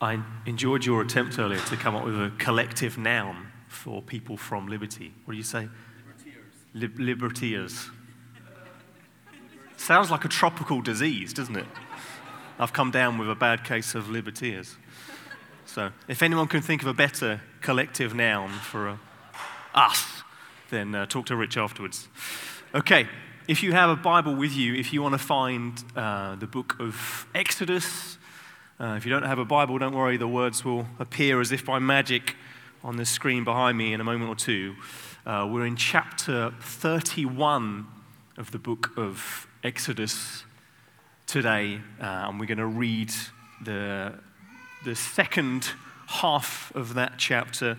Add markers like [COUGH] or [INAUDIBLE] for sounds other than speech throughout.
I enjoyed your attempt earlier to come up with a collective noun for people from Liberty. What do you say? Liberteers. Lib- libertiers. Sounds like a tropical disease, doesn't it? I've come down with a bad case of libertiers. So, if anyone can think of a better collective noun for uh, us, then uh, talk to Rich afterwards. Okay, if you have a Bible with you, if you want to find uh, the book of Exodus, uh, if you don't have a Bible, don't worry, the words will appear as if by magic on the screen behind me in a moment or two. Uh, we're in chapter 31 of the book of Exodus today, uh, and we're going to read the, the second half of that chapter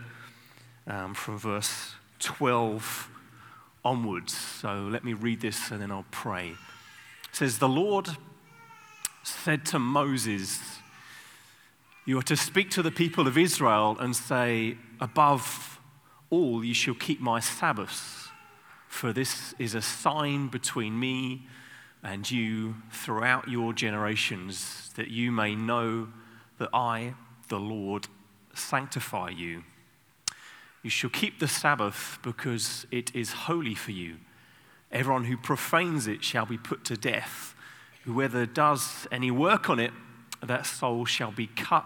um, from verse 12 onwards. So let me read this and then I'll pray. It says, The Lord said to Moses, You are to speak to the people of Israel and say, Above all, you shall keep my Sabbaths, for this is a sign between me and you throughout your generations, that you may know that I, the Lord, sanctify you. You shall keep the Sabbath because it is holy for you. Everyone who profanes it shall be put to death. Whoever does any work on it, that soul shall be cut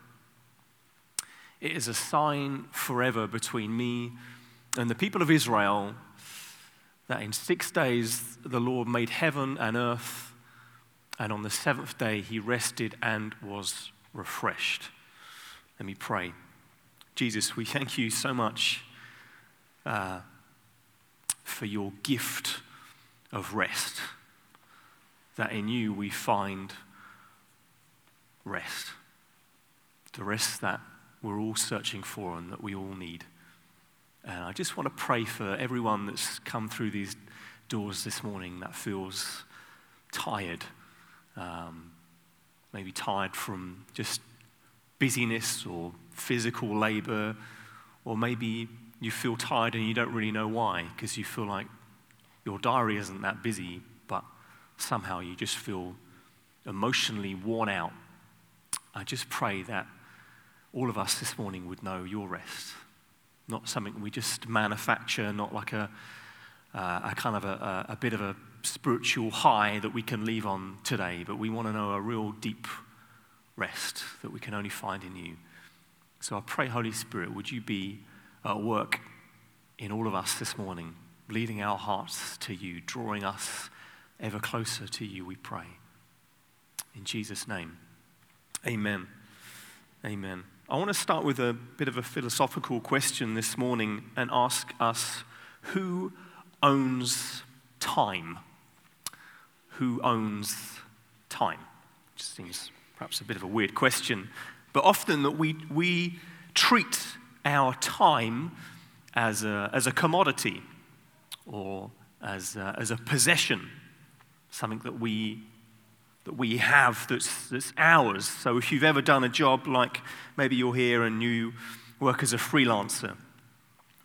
It is a sign forever between me and the people of Israel that in six days the Lord made heaven and earth, and on the seventh day he rested and was refreshed. Let me pray. Jesus, we thank you so much uh, for your gift of rest, that in you we find rest, the rest that we're all searching for and that we all need. And I just want to pray for everyone that's come through these doors this morning that feels tired, um, maybe tired from just busyness or physical labor, or maybe you feel tired and you don't really know why because you feel like your diary isn't that busy, but somehow you just feel emotionally worn out. I just pray that all of us this morning would know your rest, not something we just manufacture, not like a, uh, a kind of a, a, bit of a spiritual high that we can leave on today, but we want to know a real deep rest that we can only find in you. So I pray, Holy Spirit, would you be at work in all of us this morning, leading our hearts to you, drawing us ever closer to you, we pray. In Jesus' name, amen. Amen. I want to start with a bit of a philosophical question this morning and ask us who owns time? Who owns time? Which seems perhaps a bit of a weird question, but often that we, we treat our time as a, as a commodity or as a, as a possession, something that we, that we have that's, that's ours. So if you've ever done a job like maybe you're here and you work as a freelancer,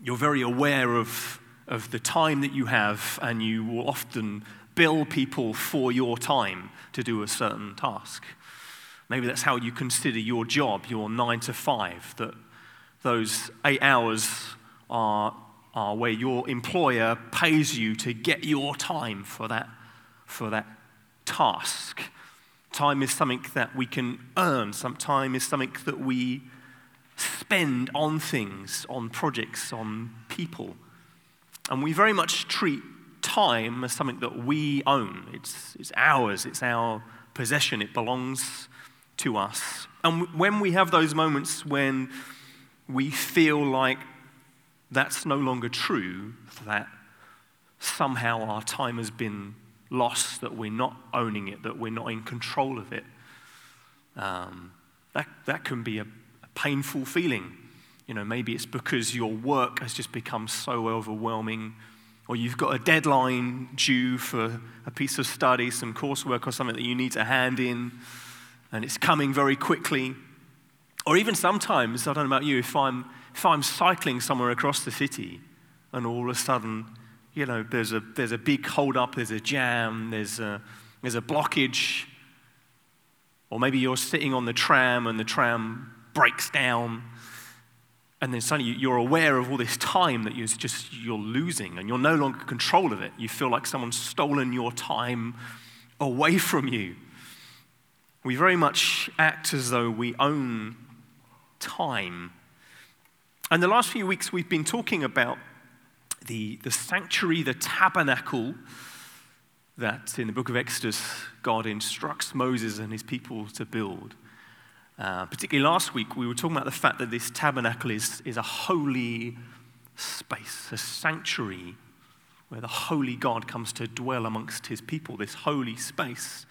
you're very aware of, of the time that you have, and you will often bill people for your time to do a certain task. Maybe that's how you consider your job, your nine to five, that those eight hours are, are where your employer pays you to get your time for that, for that task. Time is something that we can earn, some time is something that we spend on things, on projects, on people. And we very much treat time as something that we own. It's, it's ours, it's our possession, it belongs to us. And when we have those moments when we feel like that's no longer true, that somehow our time has been lost, that we're not owning it, that we're not in control of it, um, that, that can be a, a painful feeling You know, maybe it's because your work has just become so overwhelming, or you've got a deadline due for a piece of study, some coursework, or something that you need to hand in, and it's coming very quickly. Or even sometimes, I don't know about you, if I'm, if I'm cycling somewhere across the city and all of a sudden, you know, there's a, there's a big hold up, there's a jam, there's a, there's a blockage, or maybe you're sitting on the tram and the tram breaks down and then suddenly you're aware of all this time that you're just you're losing and you're no longer in control of it. You feel like someone's stolen your time away from you. We very much act as though we own time. And the last few weeks we've been talking about the, the sanctuary the tabernacle that in the book of exodus god instructs moses and his people to build uh, particularly last week, we were talking about the fact that this tabernacle is, is a holy space, a sanctuary where the holy God comes to dwell amongst his people, this holy space.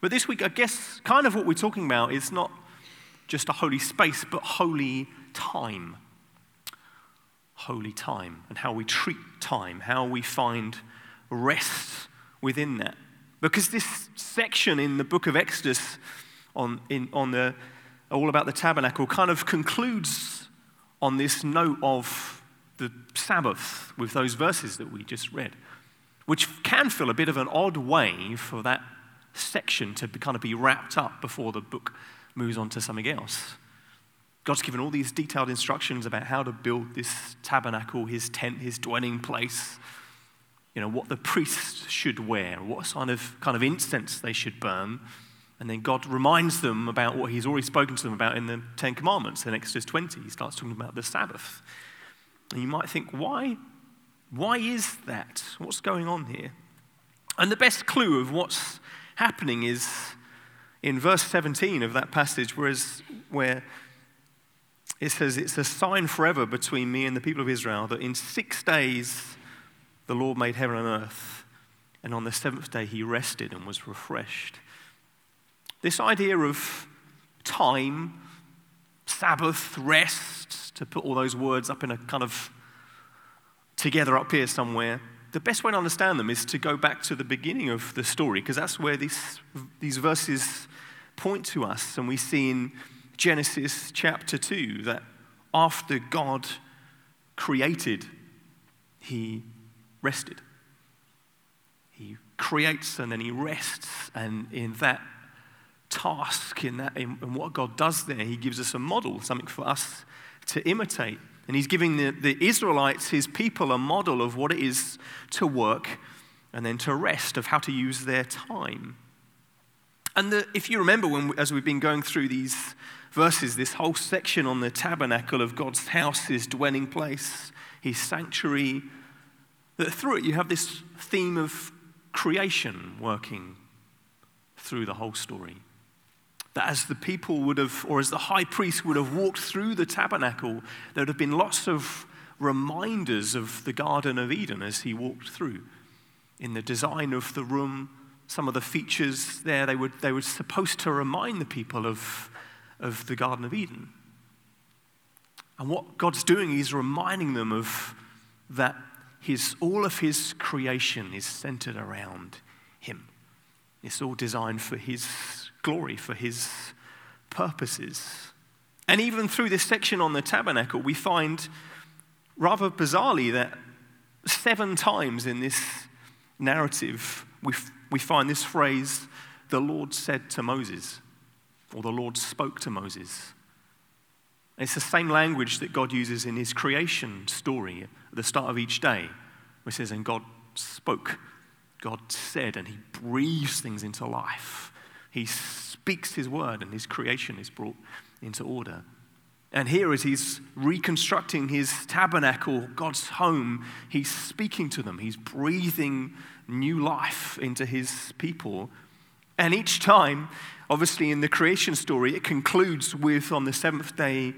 But this week, I guess, kind of what we're talking about is not just a holy space, but holy time. Holy time, and how we treat time, how we find rest within that. Because this section in the book of Exodus on, in, on the all about the tabernacle kind of concludes on this note of the Sabbath with those verses that we just read, which can feel a bit of an odd way for that section to kind of be wrapped up before the book moves on to something else. God's given all these detailed instructions about how to build this tabernacle, his tent, his dwelling place, you know, what the priests should wear, what kind of, kind of incense they should burn and then God reminds them about what He's already spoken to them about in the Ten Commandments in Exodus 20. He starts talking about the Sabbath. And you might think, why? Why is that? What's going on here? And the best clue of what's happening is in verse 17 of that passage, whereas, where it says, It's a sign forever between me and the people of Israel that in six days the Lord made heaven and earth, and on the seventh day he rested and was refreshed. This idea of time, Sabbath, rest, to put all those words up in a kind of together up here somewhere, the best way to understand them is to go back to the beginning of the story, because that's where these, these verses point to us. And we see in Genesis chapter 2 that after God created, he rested. He creates and then he rests, and in that task in, that, in, in what God does there. He gives us a model, something for us to imitate. And he's giving the, the Israelites, his people, a model of what it is to work and then to rest, of how to use their time. And the, if you remember, when, as we've been going through these verses, this whole section on the tabernacle of God's house, his dwelling place, his sanctuary, that through it you have this theme of creation working through the whole story that as the people would have, or as the high priest would have walked through the tabernacle, there would have been lots of reminders of the Garden of Eden as he walked through. In the design of the room, some of the features there, they, would, they were supposed to remind the people of, of the Garden of Eden. And what God's doing is reminding them of that his, all of his creation is centered around him. It's all designed for his glory, for his purposes. And even through this section on the tabernacle, we find rather bizarrely that seven times in this narrative, we, we find this phrase, the Lord said to Moses, or the Lord spoke to Moses. it's the same language that God uses in his creation story at the start of each day, where it says, And God spoke, God said, and he breathes things into life. He speaks his word, and his creation is brought into order. And here, as he's reconstructing his tabernacle, God's home, he's speaking to them. He's breathing new life into his people. And each time, obviously, in the creation story, it concludes with on the seventh day,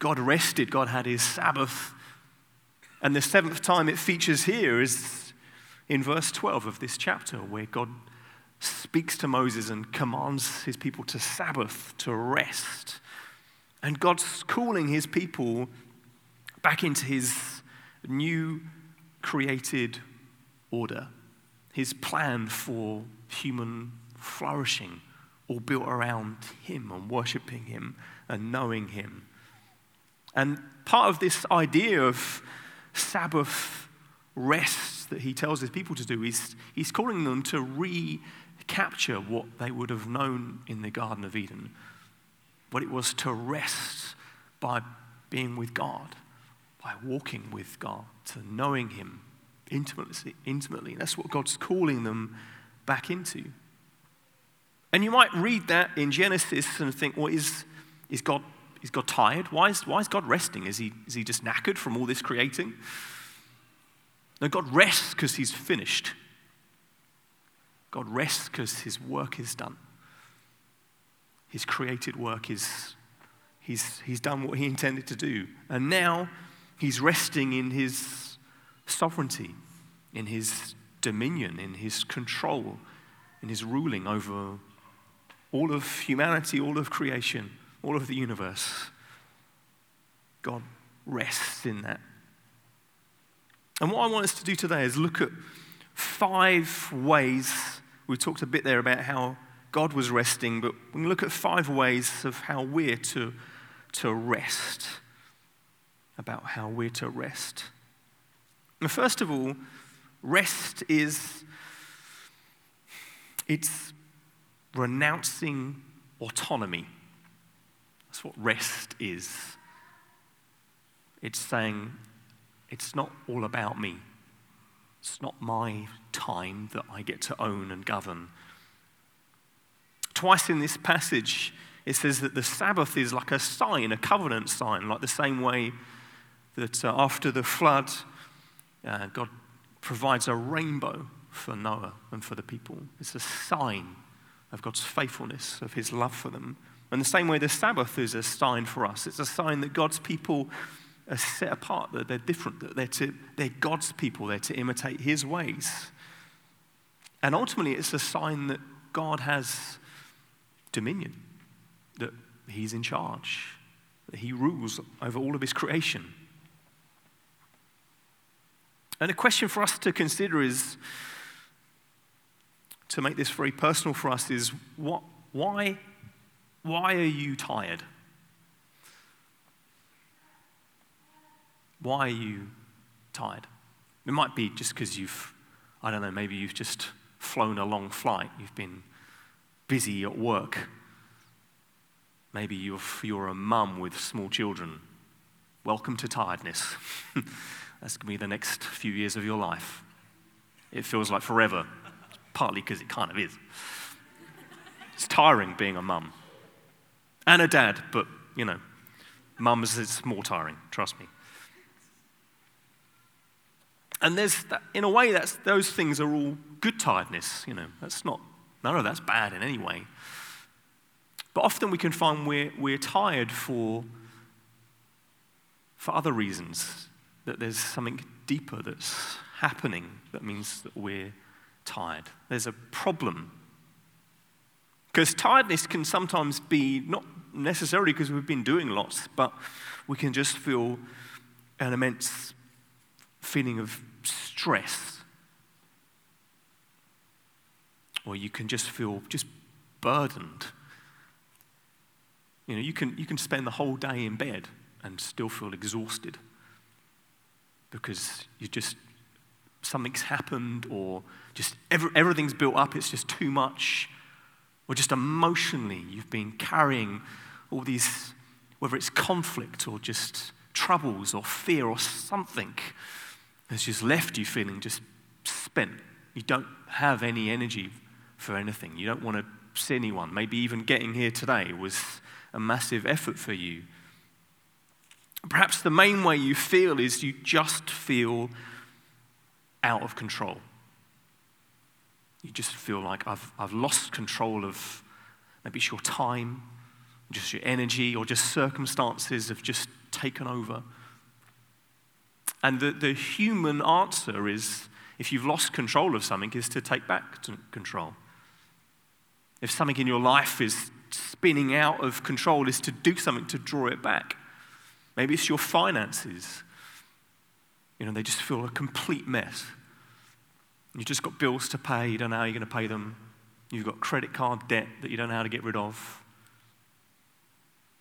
God rested, God had his Sabbath. And the seventh time it features here is in verse 12 of this chapter, where God speaks to Moses and commands his people to Sabbath, to rest. And God's calling his people back into his new created order, his plan for human flourishing, all built around him and worshiping him and knowing him. And part of this idea of Sabbath rest that he tells his people to do is he's calling them to recapture what they would have known in the Garden of Eden, what it was to rest by being with God, by walking with God, to knowing him intimately. intimately. That's what God's calling them back into. And you might read that in Genesis and think, well, is, is, God, is God tired? Why is, why is God resting? Is he, is he just knackered from all this creating? No, God rests because he's finished. God rests because his work is done. His created work is, he's, he's done what he intended to do. And now he's resting in his sovereignty, in his dominion, in his control, in his ruling over all of humanity, all of creation, all of the universe. God rests in that. And what I want us to do today is look at five ways. We talked a bit there about how God was resting, but we can look at five ways of how we're to, to rest. About how we're to rest. First of all, rest is it's renouncing autonomy. That's what rest is. It's saying, it's not all about me. It's not my time that I get to own and govern. Twice in this passage, it says that the Sabbath is like a sign, a covenant sign, like the same way that uh, after the flood, uh, God provides a rainbow for Noah and for the people. It's a sign of God's faithfulness, of his love for them. And the same way, the Sabbath is a sign for us. It's a sign that God's people are set apart, that they're different, that they're, to, they're God's people, they're to imitate his ways. And ultimately, it's a sign that God has dominion, that he's in charge, that he rules over all of his creation. And the question for us to consider is to make this very personal for us is what, why, why are you tired? Why are you tired? It might be just because you've, I don't know, maybe you've just flown a long flight. You've been busy at work. Maybe you're, you're a mum with small children. Welcome to tiredness. [LAUGHS] That's going to be the next few years of your life. It feels like forever, partly because it kind of is. It's tiring being a mum and a dad, but you know, mums is more tiring, trust me. And there's, that, in a way, that's, those things are all good tiredness. You know, that's not, none of that's bad in any way. But often we can find we're, we're tired for, for other reasons, that there's something deeper that's happening that means that we're tired. There's a problem. Because tiredness can sometimes be not necessarily because we've been doing lots, but we can just feel an immense feeling of stress. Or you can just feel just burdened. You know, you can, you can spend the whole day in bed and still feel exhausted because you just, something's happened or just every, everything's built up, it's just too much. Or just emotionally, you've been carrying all these, whether it's conflict or just troubles or fear or something has just left you feeling just spent. You don't have any energy for anything. You don't want to see anyone. Maybe even getting here today was a massive effort for you. Perhaps the main way you feel is you just feel out of control. You just feel like I've, I've lost control of maybe it's your time, just your energy, or just circumstances have just taken over. And the, the human answer is if you've lost control of something, is to take back control. If something in your life is spinning out of control, is to do something to draw it back. Maybe it's your finances. You know, they just feel a complete mess. You've just got bills to pay, you don't know how you're going to pay them. You've got credit card debt that you don't know how to get rid of.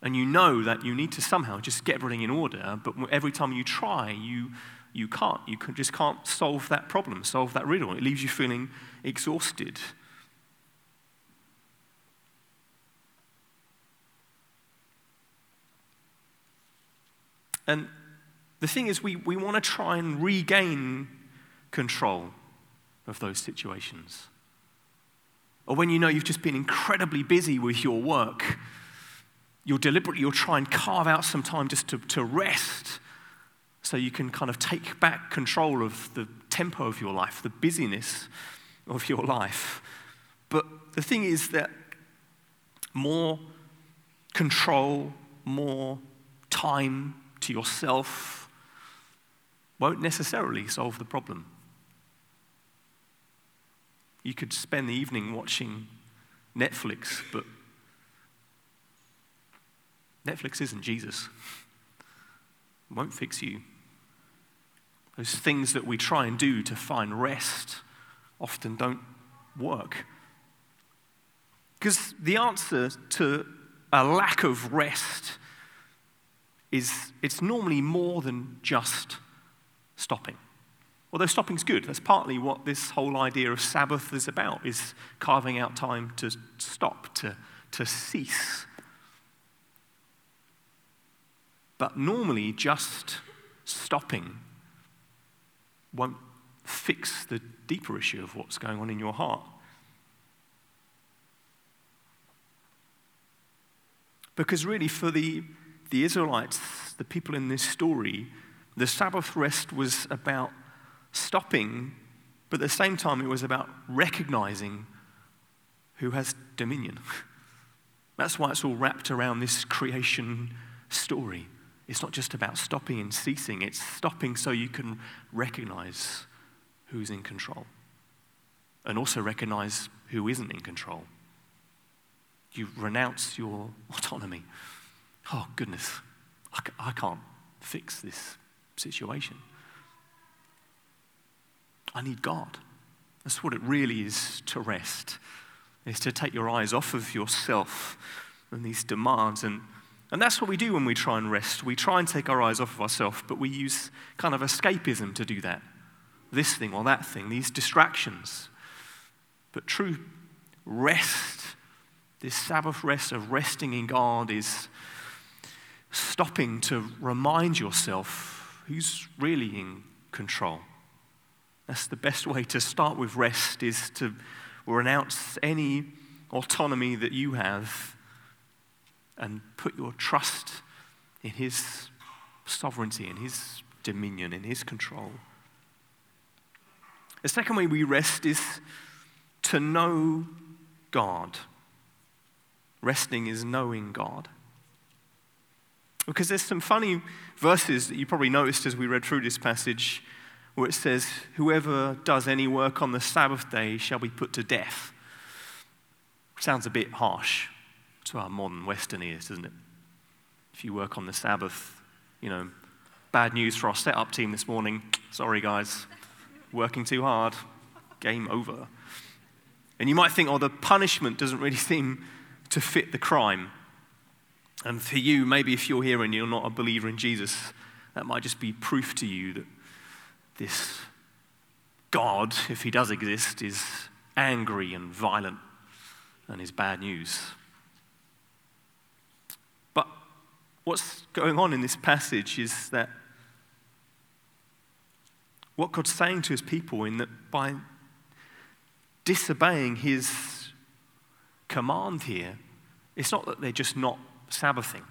And you know that you need to somehow just get everything in order, but every time you try, you, you can't. You can, just can't solve that problem, solve that riddle. It leaves you feeling exhausted. And the thing is, we, we want to try and regain control of those situations. Or when you know you've just been incredibly busy with your work, you'll deliberately you'll try and carve out some time just to, to rest so you can kind of take back control of the tempo of your life, the busyness of your life. But the thing is that more control, more time to yourself won't necessarily solve the problem. You could spend the evening watching Netflix, but Netflix isn't Jesus. It won't fix you. Those things that we try and do to find rest often don't work. Because the answer to a lack of rest is it's normally more than just stopping. Although stopping's good, that's partly what this whole idea of Sabbath is about, is carving out time to stop, to, to cease. But normally just stopping won't fix the deeper issue of what's going on in your heart. Because really, for the, the Israelites, the people in this story, the Sabbath rest was about stopping, but at the same time, it was about recognizing who has dominion. [LAUGHS] That's why it's all wrapped around this creation story. It's not just about stopping and ceasing, it's stopping so you can recognize who's in control and also recognize who isn't in control. You renounce your autonomy. Oh, goodness, I can't fix this situation. I need God. That's what it really is to rest, is to take your eyes off of yourself and these demands. And, and that's what we do when we try and rest. We try and take our eyes off of ourselves, but we use kind of escapism to do that. This thing or that thing, these distractions. But true rest, this Sabbath rest of resting in God, is stopping to remind yourself who's really in control. That's the best way to start with rest is to renounce any autonomy that you have and put your trust in his sovereignty, in his dominion, in his control. The second way we rest is to know God. Resting is knowing God. Because there's some funny verses that you probably noticed as we read through this passage where it says, Whoever does any work on the Sabbath day shall be put to death. Sounds a bit harsh to our modern Western ears, doesn't it? If you work on the Sabbath, you know, bad news for our setup team this morning. Sorry, guys. Working too hard. Game over. And you might think, oh, the punishment doesn't really [LAUGHS] seem to fit the crime. And for you, maybe if you're here and you're not a believer in Jesus, that might just be proof to you that this God, if he does exist, is angry and violent and is bad news. But what's going on in this passage is that what God's saying to his people in that by disobeying his command here, it's not that they're just not Sabbathing.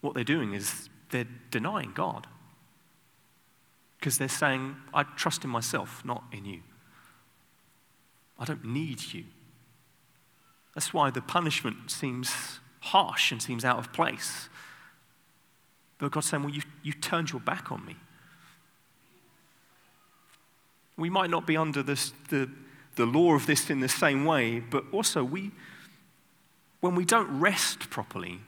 What they're doing is they're denying God. Because they're saying, I trust in myself, not in you. I don't need you. That's why the punishment seems harsh and seems out of place. But God's saying, Well, you, you turned your back on me. We might not be under this, the, the law of this in the same way, but also we, when we don't rest properly,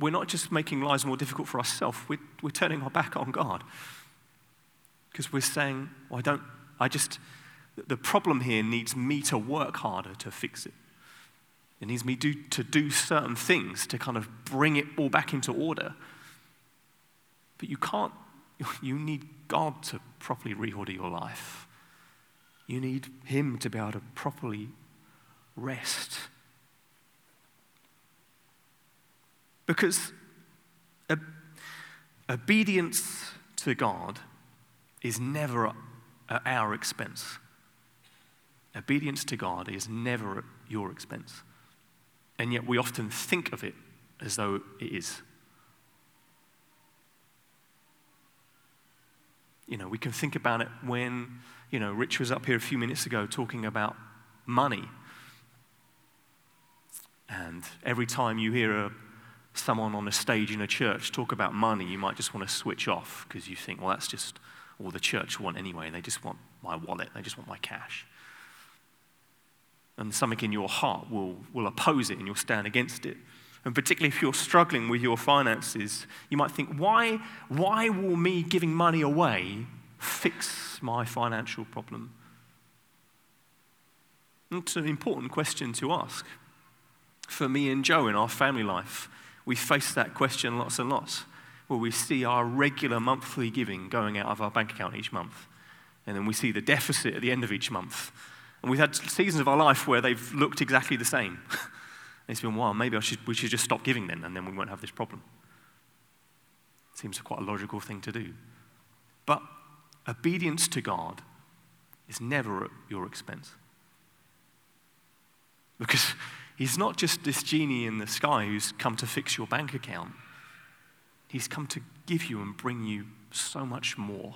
we're not just making lives more difficult for ourselves, we're, we're turning our back on God. Because we're saying, well, I don't, I just, the problem here needs me to work harder to fix it. It needs me do, to do certain things to kind of bring it all back into order. But you can't, [LAUGHS] you need God to properly reorder your life. You need Him to be able to properly rest. Because obedience to God is never at our expense. Obedience to God is never at your expense. And yet we often think of it as though it is. You know, we can think about it when, you know, Rich was up here a few minutes ago talking about money. And every time you hear a, someone on a stage in a church talk about money, you might just want to switch off because you think, well, that's just all the church want anyway. They just want my wallet, they just want my cash and something in your heart will, will oppose it and you'll stand against it. And particularly if you're struggling with your finances, you might think, why, why will me giving money away fix my financial problem? It's an important question to ask. For me and Joe in our family life, we face that question lots and lots, where we see our regular monthly giving going out of our bank account each month. And then we see the deficit at the end of each month. And we've had seasons of our life where they've looked exactly the same. [LAUGHS] it's been, well, maybe should, we should just stop giving then, and then we won't have this problem. Seems quite a logical thing to do. But obedience to God is never at your expense. Because He's not just this genie in the sky who's come to fix your bank account, He's come to give you and bring you so much more.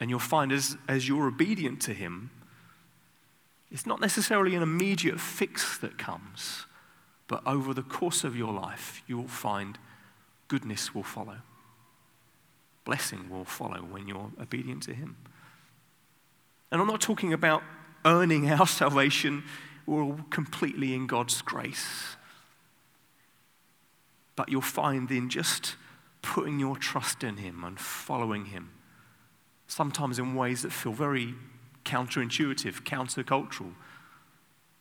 And you'll find as, as you're obedient to Him, it's not necessarily an immediate fix that comes, but over the course of your life, you will find goodness will follow. Blessing will follow when you're obedient to Him. And I'm not talking about earning our [LAUGHS] salvation, we're all completely in God's grace. But you'll find in just putting your trust in Him and following Him, sometimes in ways that feel very counterintuitive, countercultural.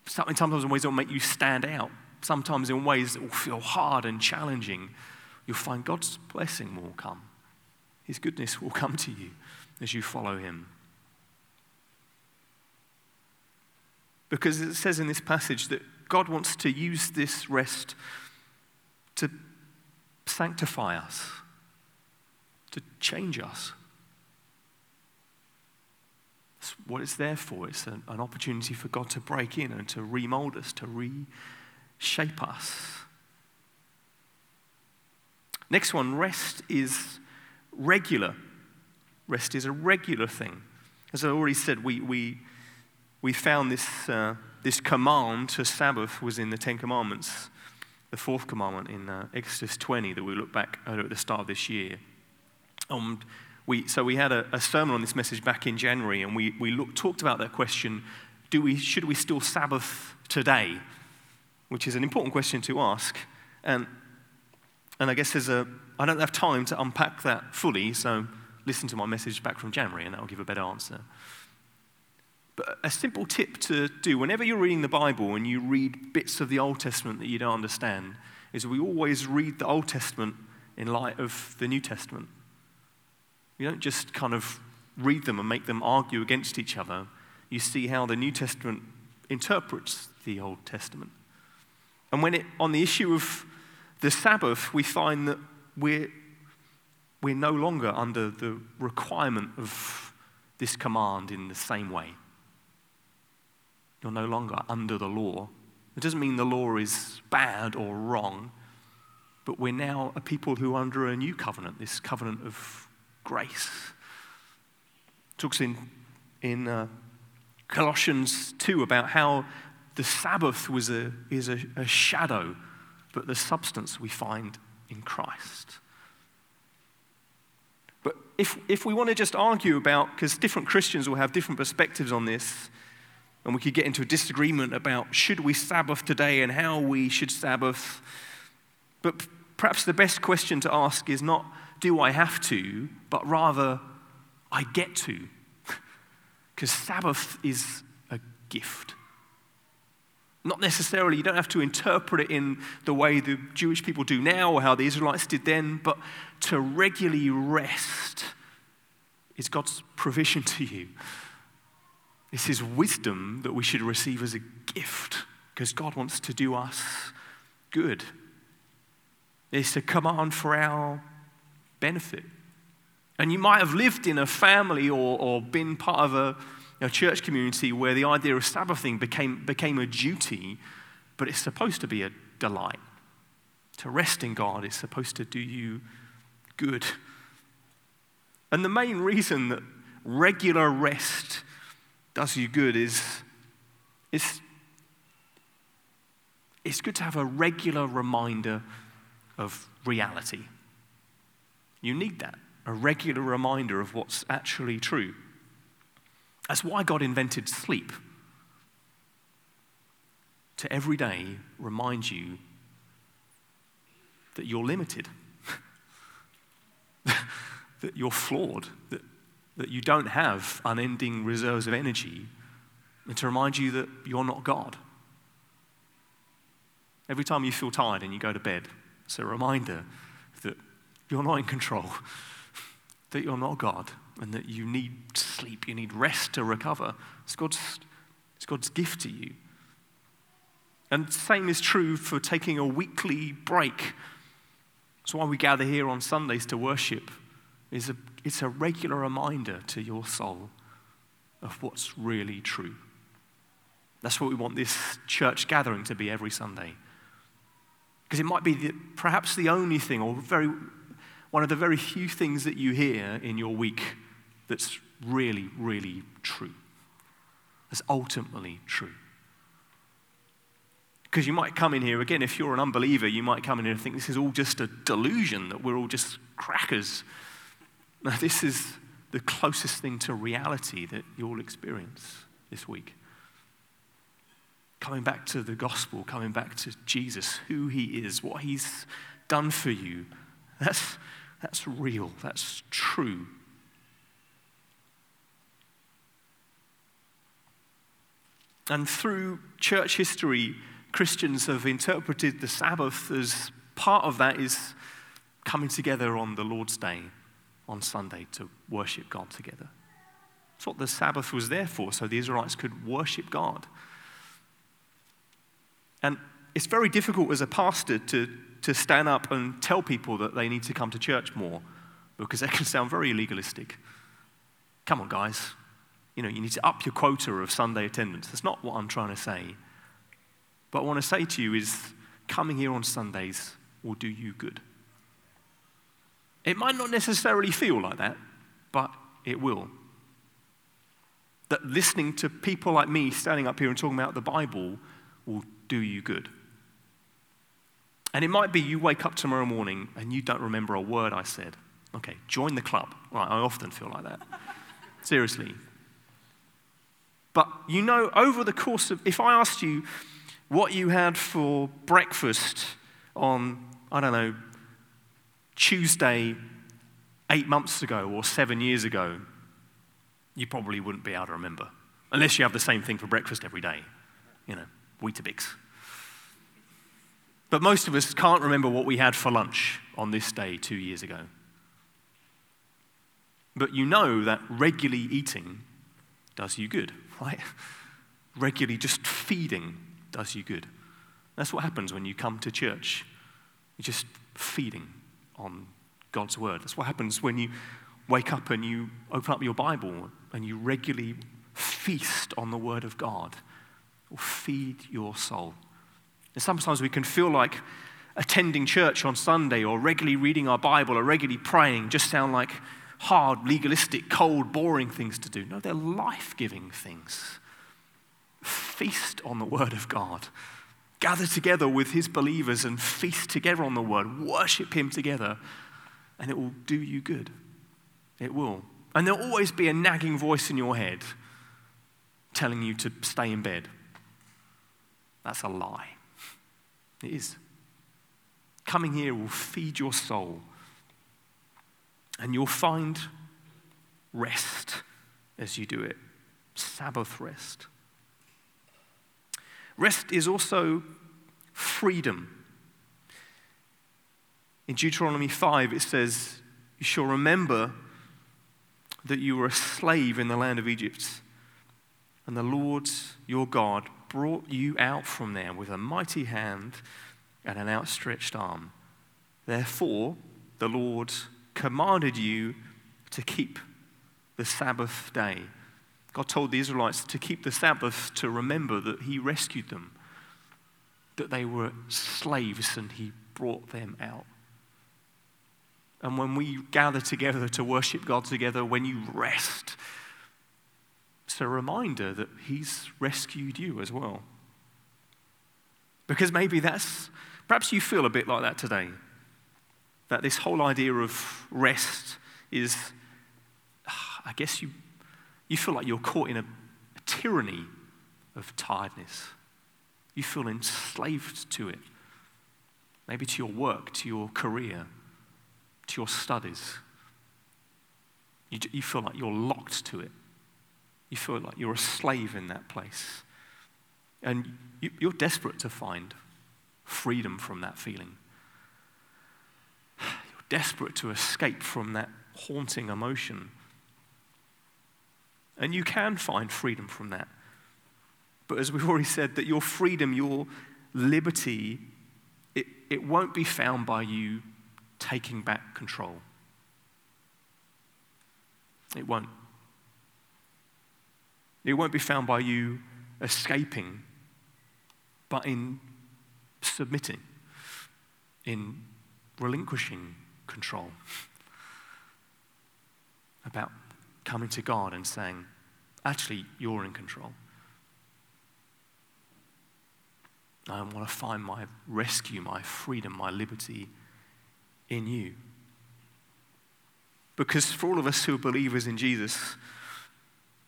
Sometimes in ways that will make you stand out. Sometimes in ways that will feel hard and challenging. You'll find God's blessing will come. His goodness will come to you as you follow Him. Because it says in this passage that God wants to use this rest to sanctify us, to change us. That's what it's there for. It's an, an opportunity for God to break in and to remold us, to reshape us. Next one rest is regular. Rest is a regular thing. As I already said, we, we, we found this, uh, this command to Sabbath was in the Ten Commandments, the fourth commandment in uh, Exodus 20 that we look back at the start of this year. Um, we, so we had a, a, sermon on this message back in January, and we, we talked about that question do we, should we still Sabbath today? Which is an important question to ask. And, and I guess there's a, I don't have time to unpack that fully, so listen to my message back from January, and that'll give a better answer. But a simple tip to do whenever you're reading the Bible and you read bits of the Old Testament that you don't understand is we always read the Old Testament in light of the New Testament. You don't just kind of read them and make them argue against each other. You see how the New Testament interprets the Old Testament. And when it, on the issue of the Sabbath, we find that we're, we're no longer under the requirement of this command in the same way. You're no longer under the law. It doesn't mean the law is bad or wrong, but we're now a people who are under a new covenant, this covenant of grace. It talks in, in uh, Colossians 2 about how the Sabbath was a, is a, a shadow, but the substance we find in Christ. But if, if we want to just argue about, because different Christians will have different perspectives on this, and we could get into a disagreement about should we Sabbath today and how we should Sabbath. But perhaps the best question to ask is not do I have to, but rather, I get to. [LAUGHS] Because Sabbath is a gift. Not necessarily, you don't have to interpret it in the way the Jewish people do now or how the Israelites did then, but to regularly rest is God's provision [LAUGHS] to you. It's His wisdom that we should receive as a gift because God wants to do us good. It's a command for our benefit. And you might have lived in a family or, or been part of a, a church community where the idea of Sabbathing became, became a duty, but it's supposed to be a delight. To rest in God is supposed to do you good. And the main reason that regular rest does you good is it's, it's good to have a regular reminder of reality. You need that, a regular reminder of what's actually true. That's why God invented sleep. To every day remind you that you're limited, [LAUGHS] that you're flawed, that, that you don't have unending reserves of energy, and to remind you that you're not God. Every time you feel tired and you go to bed, it's a reminder that you're not in control, [LAUGHS] that you're not God, and that you need sleep, you need rest to recover. It's God's, it's God's gift to you. And the same is true for taking a weekly break. That's why we gather here on Sundays to worship. It's a, it's a regular reminder to your soul of what's really true. That's what we want this church gathering to be every Sunday. Because it might be the, perhaps the only thing, or very, one of the very few things that you hear in your week that's really, really true. That's ultimately true. Because you might come in here, again, if you're an unbeliever, you might come in here and think this is all just a delusion, that we're all just crackers. No, this is the closest thing to reality that you'll experience this week. Coming back to the gospel, coming back to Jesus, who he is, what he's done for you. That's, that's real, that's true. And through church history, Christians have interpreted the Sabbath as part of that is coming together on the Lord's Day, on Sunday, to worship God together. That's what the Sabbath was there for, so the Israelites could worship God. And it's very difficult as a pastor to, to stand up and tell people that they need to come to church more because that [LAUGHS] can sound very legalistic. Come on, guys. You know, you need to up your quota of Sunday attendance. That's not what I'm trying to say. But what I want to say to you is coming here on Sundays will do you good. It might not necessarily feel like that, but it will. That listening to people like me standing up here and talking about the Bible will do you good. And it might be you wake up tomorrow morning and you don't remember a word I said. Okay, join the club. Right, I often feel like that. [LAUGHS] Seriously. But you know, over the course of, if I asked you what you had for breakfast on, I don't know, Tuesday eight months ago or seven years ago, you probably wouldn't be able to remember. Unless you have the same thing for breakfast every day, you know, Weetabix. But most of us can't remember what we had for lunch on this day two years ago. But you know that regularly eating does you good, [LAUGHS] right? Regularly just feeding does you good. That's what happens when you come to church. You're just feeding on God's word. That's what happens when you wake up and you open up your Bible and you regularly feast on the word of God or feed your soul. And sometimes we can feel like attending church on Sunday or regularly reading our Bible or regularly praying just sound like hard, legalistic, cold, boring things to do. No, they're life giving things. Feast on the Word of God. Gather together with His believers and feast together on the Word. Worship Him together, and it will do you good. It will. And there'll always be a nagging voice in your head telling you to stay in bed. That's a lie. It is. Coming here will feed your soul, and you'll find rest as you do it. Sabbath rest. Rest is also freedom. In Deuteronomy 5, it says, You shall remember that you were a slave in the land of Egypt, and the Lord your God brought you out from there with a mighty hand and an outstretched arm. Therefore, the Lord commanded you to keep the Sabbath day. God told the Israelites to keep the Sabbath to remember that He rescued them, that they were slaves and He brought them out. And when we gather together to worship God together, when you rest, it's a reminder that He's rescued you as well. Because maybe that's, perhaps you feel a bit like that today. That this whole idea of rest is, ah, I guess you, you feel like you're caught in a, a tyranny of tiredness. You feel enslaved to it. Maybe to your work, to your career, to your studies. You, you feel like you're locked to it. You feel like you're a slave in that place. And you, you're desperate to find freedom from that feeling. You're desperate to escape from that haunting emotion. And you can find freedom from that. But as we've already said, that your freedom, your liberty, it, it won't be found by you taking back control. It won't. It won't be found by you escaping, but in submitting, in relinquishing control. [LAUGHS] About coming to God and saying, actually, you're in control. I want to find my rescue, my freedom, my liberty in you. Because for all of us who are believers in Jesus,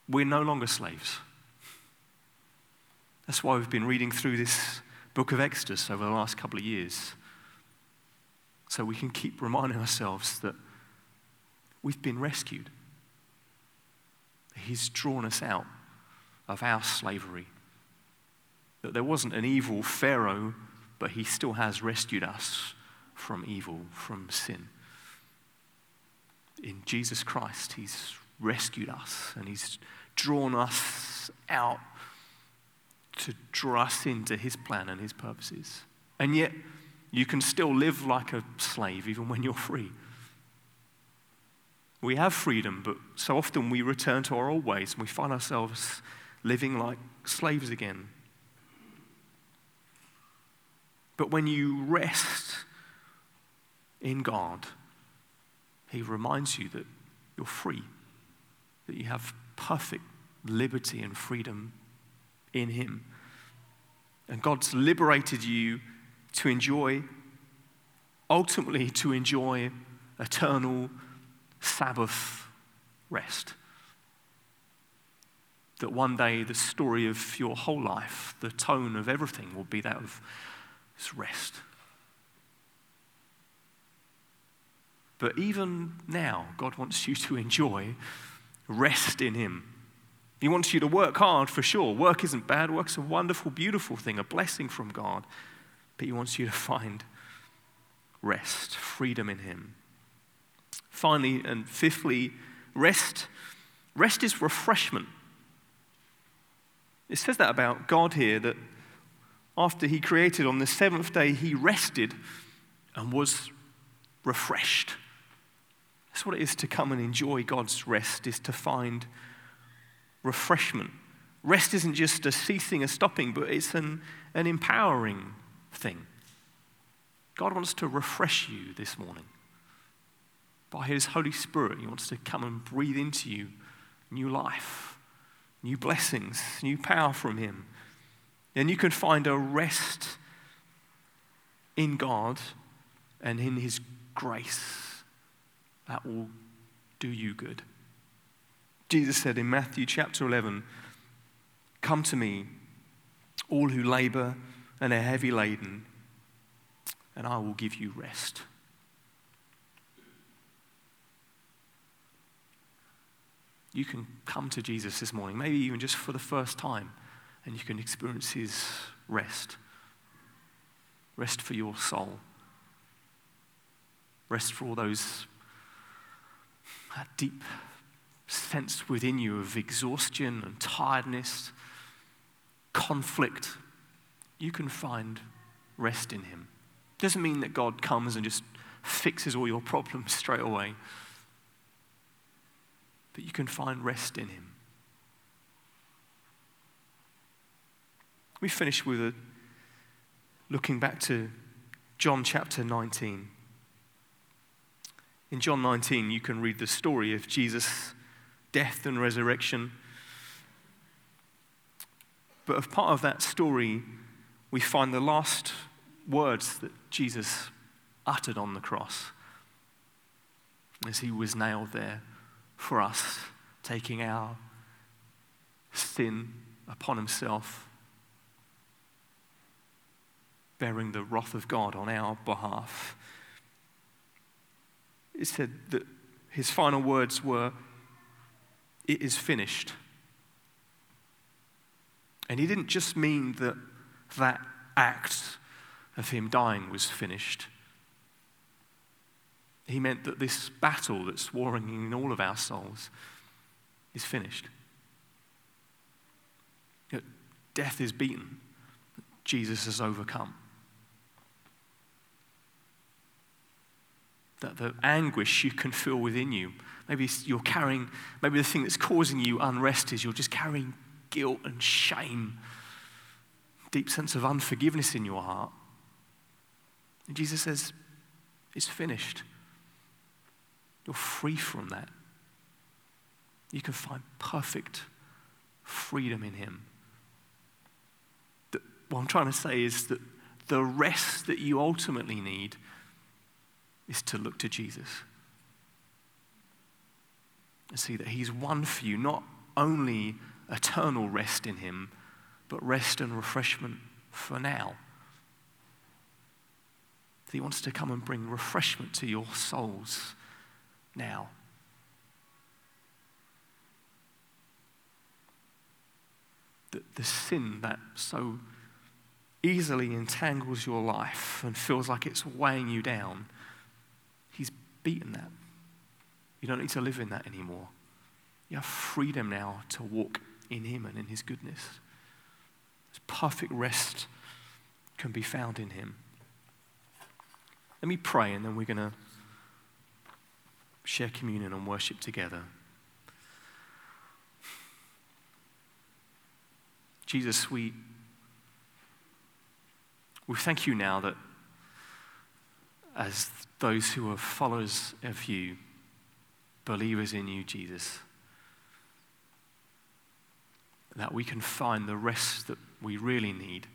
we're no longer slaves. That's why we've been reading through this book of Exodus over the last couple of years. So we can keep reminding ourselves that we've been rescued. He's drawn us out of our slavery. That there wasn't an evil Pharaoh, but he still has rescued us from evil, from sin. In Jesus Christ, He's rescued us and He's drawn us out to draw us into His plan and His purposes. And yet, you can still live like a slave even when you're free. We have freedom, but so often we return to our old ways and we find ourselves living like slaves again. But when you rest in God, He reminds you that you're free, that you have perfect liberty and freedom in Him. And God's liberated you to enjoy, ultimately, to enjoy eternal Sabbath rest. That one day the story of your whole life, the tone of everything will be that of rest. But even now, God wants you to enjoy rest in Him. He wants you to work hard for sure. Work isn't bad, work's a wonderful, beautiful thing, a blessing from God. But He wants you to find rest, freedom in Him. Finally, and fifthly, rest. Rest is refreshment. It says that about God here that after He created on the seventh day, He rested and was refreshed. That's what it is to come and enjoy God's rest, is to find refreshment. Rest isn't just a ceasing, a stopping, but it's an, an empowering thing. God wants to refresh you this morning. By His Holy Spirit, He wants to come and breathe into you new life, new blessings, new power from Him. And you can find a rest in God and in His grace that will do you good. Jesus said in Matthew chapter 11, Come to me, all who labor and are heavy laden, and I will give you rest. You can come to Jesus this morning, maybe even just for the first time, and you can experience his rest. Rest for your soul. Rest for all those that deep sense within you of exhaustion and tiredness, conflict. You can find rest in him. Doesn't mean that God comes and just fixes all your problems [LAUGHS] straight away. But you can find rest in him. We finish with a, looking back to John chapter 19. In John 19, you can read the story of Jesus' death and resurrection. But as part of that story, we find the last words that Jesus uttered on the cross as he was nailed there for us, taking our sin upon himself, bearing the wrath of God on our behalf. It said that his final words were, It is finished. And he didn't just mean that that act of him dying was finished. He meant that this battle that's warring in all of our souls is finished. That death is beaten, Jesus has overcome. That the anguish you can feel within you, maybe you're carrying, maybe the thing that's causing you unrest is you're just carrying guilt and shame, deep sense of unforgiveness in your heart. And Jesus says, It's finished. You're free from that. You can find perfect freedom in Him. What I'm trying to say is that the rest that you ultimately need is to look to Jesus and see that He's won for you not only eternal rest in Him, but rest and refreshment for now He wants to come and bring refreshment to your souls now. That the sin that so easily entangles your life and feels like it's weighing you down, He's beaten that. You don't need to live in that anymore. You have freedom now to walk in Him and in His goodness. This perfect rest can be found in Him. Let me pray and then we're going to share communion and worship together. Jesus, we, we thank you now that as those who are followers of you, believers in you, Jesus, that we can find the rest that we really need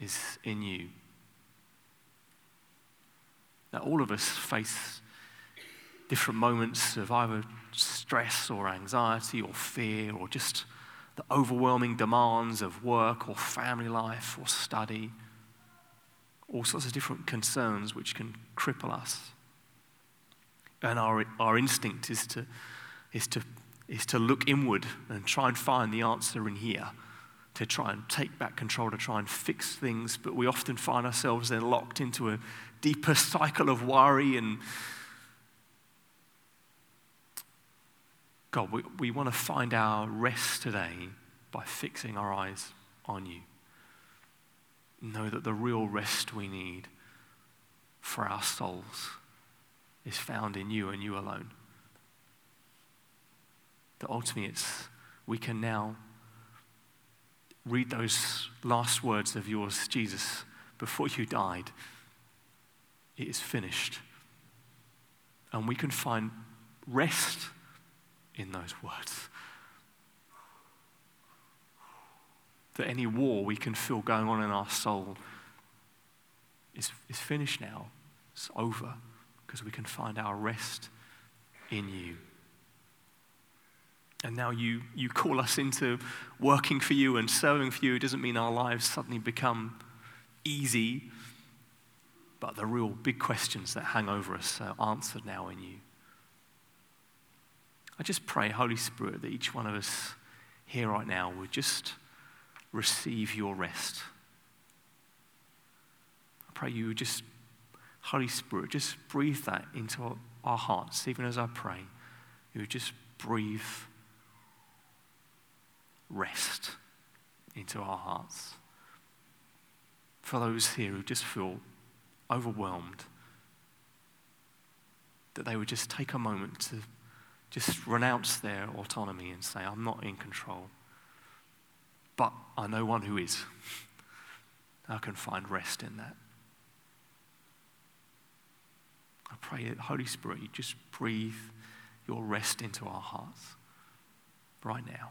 is in you that all of us face different moments of either stress or anxiety or fear or just the overwhelming demands of work or family life or study, all sorts of different concerns which can cripple us. And our, our instinct is to, is, to, is to look inward and try and find the answer in here, to try and take back control, to try and fix things, but we often find ourselves then locked into a deeper [LAUGHS] cycle of worry and God, we, we want to find our rest today by fixing our eyes on you. Know that the real rest we need for our souls is found in you and you alone. That ultimately it's, we can now read those last words of yours, Jesus, before you died. It is finished. And we can find rest in those words. That any war we can feel going on in our soul is, is finished now. It's over because we can find our rest in you. And now you, you call us into working for you and serving for you. It doesn't mean our lives suddenly become easy but the real big questions that hang over us are answered now in you. I just pray, Holy Spirit, that each one of us here right now would just receive your rest. I pray you would just, Holy Spirit, just breathe that into our hearts, even as I pray. You would just breathe rest into our hearts. For those here who just feel overwhelmed, that they would just take a moment to just renounce their autonomy and say, I'm not in control. But I know one who is. [LAUGHS] I can find rest in that. I pray that Holy Spirit, you just breathe your rest into our hearts right now.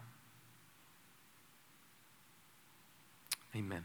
Amen.